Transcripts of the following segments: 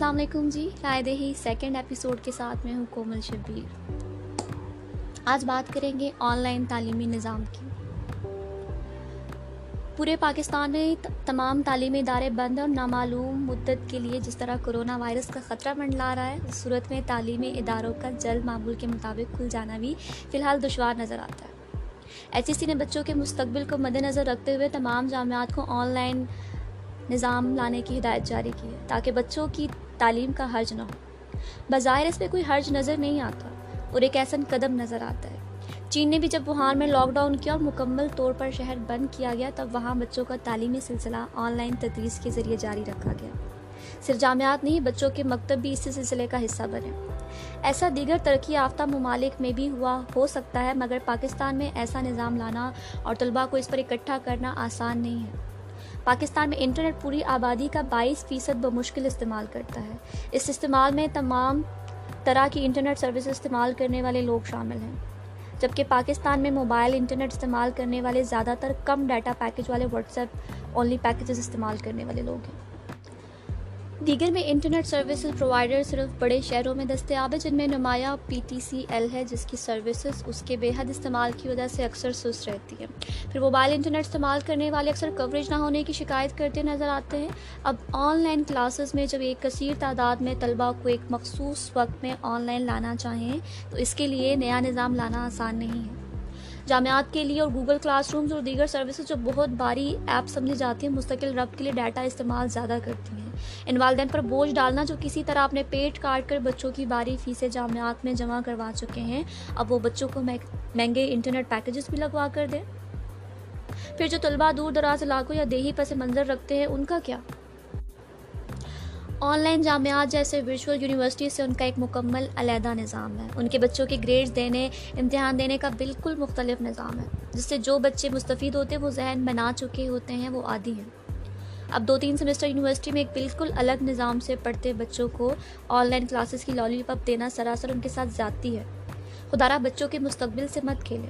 السلام علیکم جی۔ رائے دہی سیکنڈ ایپیسوڈ کے ساتھ میں ہوں کومل شبیر۔ آج بات کریں گے آن لائن تعلیمی نظام کی۔ پورے پاکستان میں تمام تعلیمی ادارے بند اور نامعلوم مدت کے لیے جس طرح کرونا وائرس کا خطرہ منڈلا رہا ہے، اس صورت میں تعلیمی اداروں کا جلد معمول کے مطابق کھل جانا بھی فی الحال دشوار نظر آتا ہے۔ ایچ ای سی نے بچوں کے مستقبل کو مد نظر رکھتے ہوئے تمام جامعات کو آن لائن نظام لانے کی ہدایت جاری کی ہے، تاکہ بچوں کی تعلیم کا حرج نہ ہو۔ بظاہر اس میں کوئی حرج نظر نہیں آتا اور ایک ایسا قدم نظر آتا ہے۔ چین نے بھی جب وہاں میں لاک ڈاؤن کیا اور مکمل طور پر شہر بند کیا گیا، تب وہاں بچوں کا تعلیمی سلسلہ آن لائن تدریس کے ذریعے جاری رکھا گیا۔ صرف جامعات نہیں، بچوں کے مکتب بھی اسی سلسلے کا حصہ بنے۔ ایسا دیگر ترقی یافتہ ممالک میں بھی ہوا، ہو سکتا ہے، مگر پاکستان میں ایسا نظام لانا اور طلباء کو اس پر اکٹھا کرنا آسان نہیں ہے۔ پاکستان میں انٹرنیٹ پوری آبادی کا بائیس فیصد بمشکل استعمال کرتا ہے۔ اس استعمال میں تمام طرح کی انٹرنیٹ سروس استعمال کرنے والے لوگ شامل ہیں۔ جبکہ پاکستان میں موبائل انٹرنیٹ استعمال کرنے والے زیادہ تر کم ڈیٹا پیکج والے واٹس ایپ اونلی پیکجز استعمال کرنے والے لوگ ہیں۔ دیگر میں انٹرنیٹ سروسز پرووائڈر صرف بڑے شہروں میں دستیاب ہے جن میں نمایاں پی ٹی سی ایل ہے، جس کی سروسز اس کے بے حد استعمال کی وجہ سے اکثر سست رہتی ہے پھر موبائل انٹرنیٹ استعمال کرنے والے اکثر کوریج نہ ہونے کی شکایت کرتے نظر آتے ہیں۔ اب آن لائن کلاسز میں جب ایک کثیر تعداد میں طلباء کو ایک مخصوص وقت میں آن لائن لانا چاہیں، تو اس کے لیے نیا نظام لانا آسان نہیں ہے۔ جامعات کے لیے اور گوگل کلاس رومز اور دیگر سروسز جو بہت باری ایپ سمجھی جاتی ہیں، مستقل ربط کے لیے ڈیٹا استعمال زیادہ کرتی ہیں۔ ان والدین پر بوجھ ڈالنا جو کسی طرح اپنے پیٹ کاٹ کر بچوں کی باری فیسیں جامعات میں جمع کروا چکے ہیں، اب وہ بچوں کو مہنگے انٹرنیٹ پیکجز بھی لگوا کر دیں۔ پھر جو طلباء دور دراز علاقوں یا دیہی پس منظر رکھتے ہیں، ان کا کیا؟ آن لائن جامعات جیسے ورچوئل یونیورسٹی سے ان کا ایک مکمل علیحدہ نظام ہے۔ ان کے بچوں کے گریڈز دینے، امتحان دینے کا بالکل مختلف نظام ہے، جس سے جو بچے مستفید ہوتے ہیں، وہ ذہن بنا چکے ہوتے ہیں، وہ عادی ہیں۔ اب دو تین سمیسٹر یونیورسٹی میں ایک بالکل الگ نظام سے پڑھتے بچوں کو آن لائن کلاسز کی لالی پاپ دینا سراسر ان کے ساتھ زیادتی ہے۔ خدارہ بچوں کے مستقبل سے مت کھیلے۔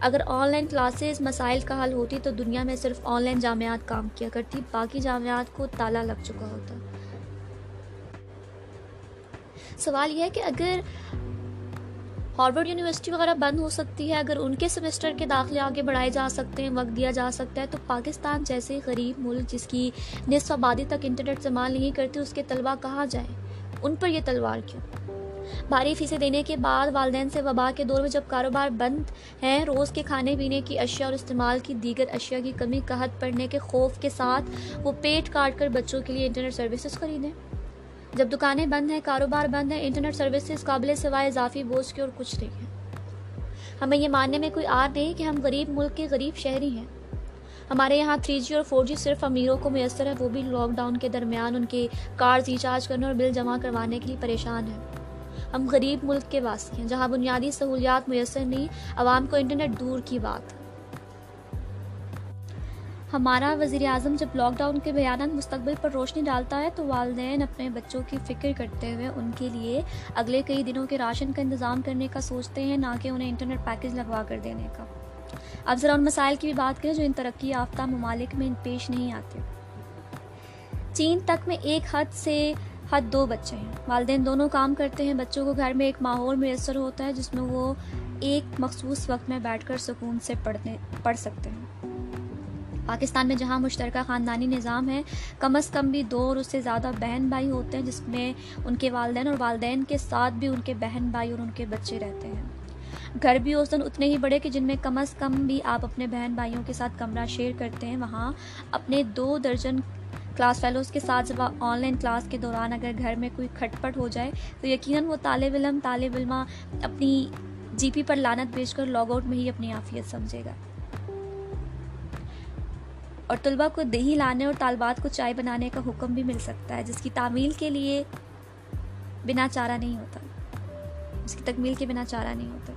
اگر آن لائن کلاسز مسائل کا حل ہوتی تو دنیا میں صرف آن لائن جامعات کام کیا کرتی، باقی جامعات کو تالا لگ چکا ہوتا۔ سوال یہ ہے کہ اگر ہارورڈ یونیورسٹی وغیرہ بند ہو سکتی ہے، اگر ان کے سمیسٹر کے داخلے آگے بڑھائے جا سکتے ہیں، وقت دیا جا سکتا ہے، تو پاکستان جیسے غریب ملک جس کی نصف آبادی تک انٹرنیٹ استعمال نہیں کرتی اس کے طلباء کہاں جائیں؟ ان پر یہ تلوار کیوں؟ بھاری فیسیں دینے کے بعد والدین سے وبا کے دور میں جب کاروبار بند ہیں، روز کے کھانے پینے کی اشیاء اور استعمال کی دیگر اشیاء کی کمی، قحط پڑنے کے خوف کے ساتھ وہ پیٹ کاٹ کر بچوں کے لیے انٹرنیٹ سروسز خریدیں۔ جب دکانیں بند ہیں، کاروبار بند ہیں انٹرنیٹ سروسز قابل سوائے اضافی بوجھ کے اور کچھ نہیں ہے ہمیں یہ ماننے میں کوئی آر نہیں کہ ہم غریب ملک کے غریب شہری ہیں۔ ہمارے یہاں تھری جی اور فور جی صرف امیروں کو میسر ہے وہ بھی لاک ڈاؤن کے درمیان ان کے کارز ریچارج کرنے اور بل جمع کروانے کے لیے پریشان ہیں۔ ہم غریب ملک کے واسی ہیں، جہاں بنیادی سہولیات میسر نہیں، عوام کو انٹرنیٹ دور کی بات۔ ہمارا وزیر اعظم جب لاک ڈاؤن کے بیانات مستقبل پر روشنی ڈالتا ہے تو والدین اپنے بچوں کی فکر کرتے ہوئے ان کے لیے اگلے کئی دنوں کے راشن کا انتظام کرنے کا سوچتے ہیں، نہ کہ انہیں انٹرنیٹ پیکج لگوا کر دینے کا۔ اب ذرا ان مسائل کی بھی بات کریں جو ان ترقی یافتہ ممالک میں پیش نہیں آتے۔ چین تک میں ایک حد سے حد دو بچے ہیں۔ والدین دونوں کام کرتے ہیں۔ بچوں کو گھر میں ایک ماحول میسر ہوتا ہے جس میں وہ ایک مخصوص وقت میں بیٹھ کر سکون سے پڑھنے، پڑھ سکتے ہیں۔ پاکستان میں جہاں مشترکہ خاندانی نظام ہے، کم از کم بھی دو اور اس سے زیادہ بہن بھائی ہوتے ہیں، جس میں ان کے والدین اور والدین کے ساتھ بھی ان کے بہن بھائی اور ان کے بچے رہتے ہیں۔ گھر بھی اس دن اتنے ہی بڑے کہ جن میں کم از کم بھی آپ اپنے بہن بھائیوں کے ساتھ کمرہ شیئر کرتے ہیں، وہاں اپنے دو درجن کلاس فیلوز کے ساتھ جب آن لائن کلاس کے دوران اگر گھر میں کوئی کھٹ پٹ ہو جائے، تو یقیناً وہ طالب علم، طالب علمہ اپنی جی پی پر لانت بیچ کر لاگ آؤٹ میں ہی اپنی عافیت سمجھے گا۔ اور طلبہ کو دہی لانے اور طالبات کو چائے بنانے کا حکم بھی مل سکتا ہے، جس کی تعمیل کے لیے بنا چارہ نہیں ہوتا۔ اس کی تکمیل کے بنا چارہ نہیں ہوتا۔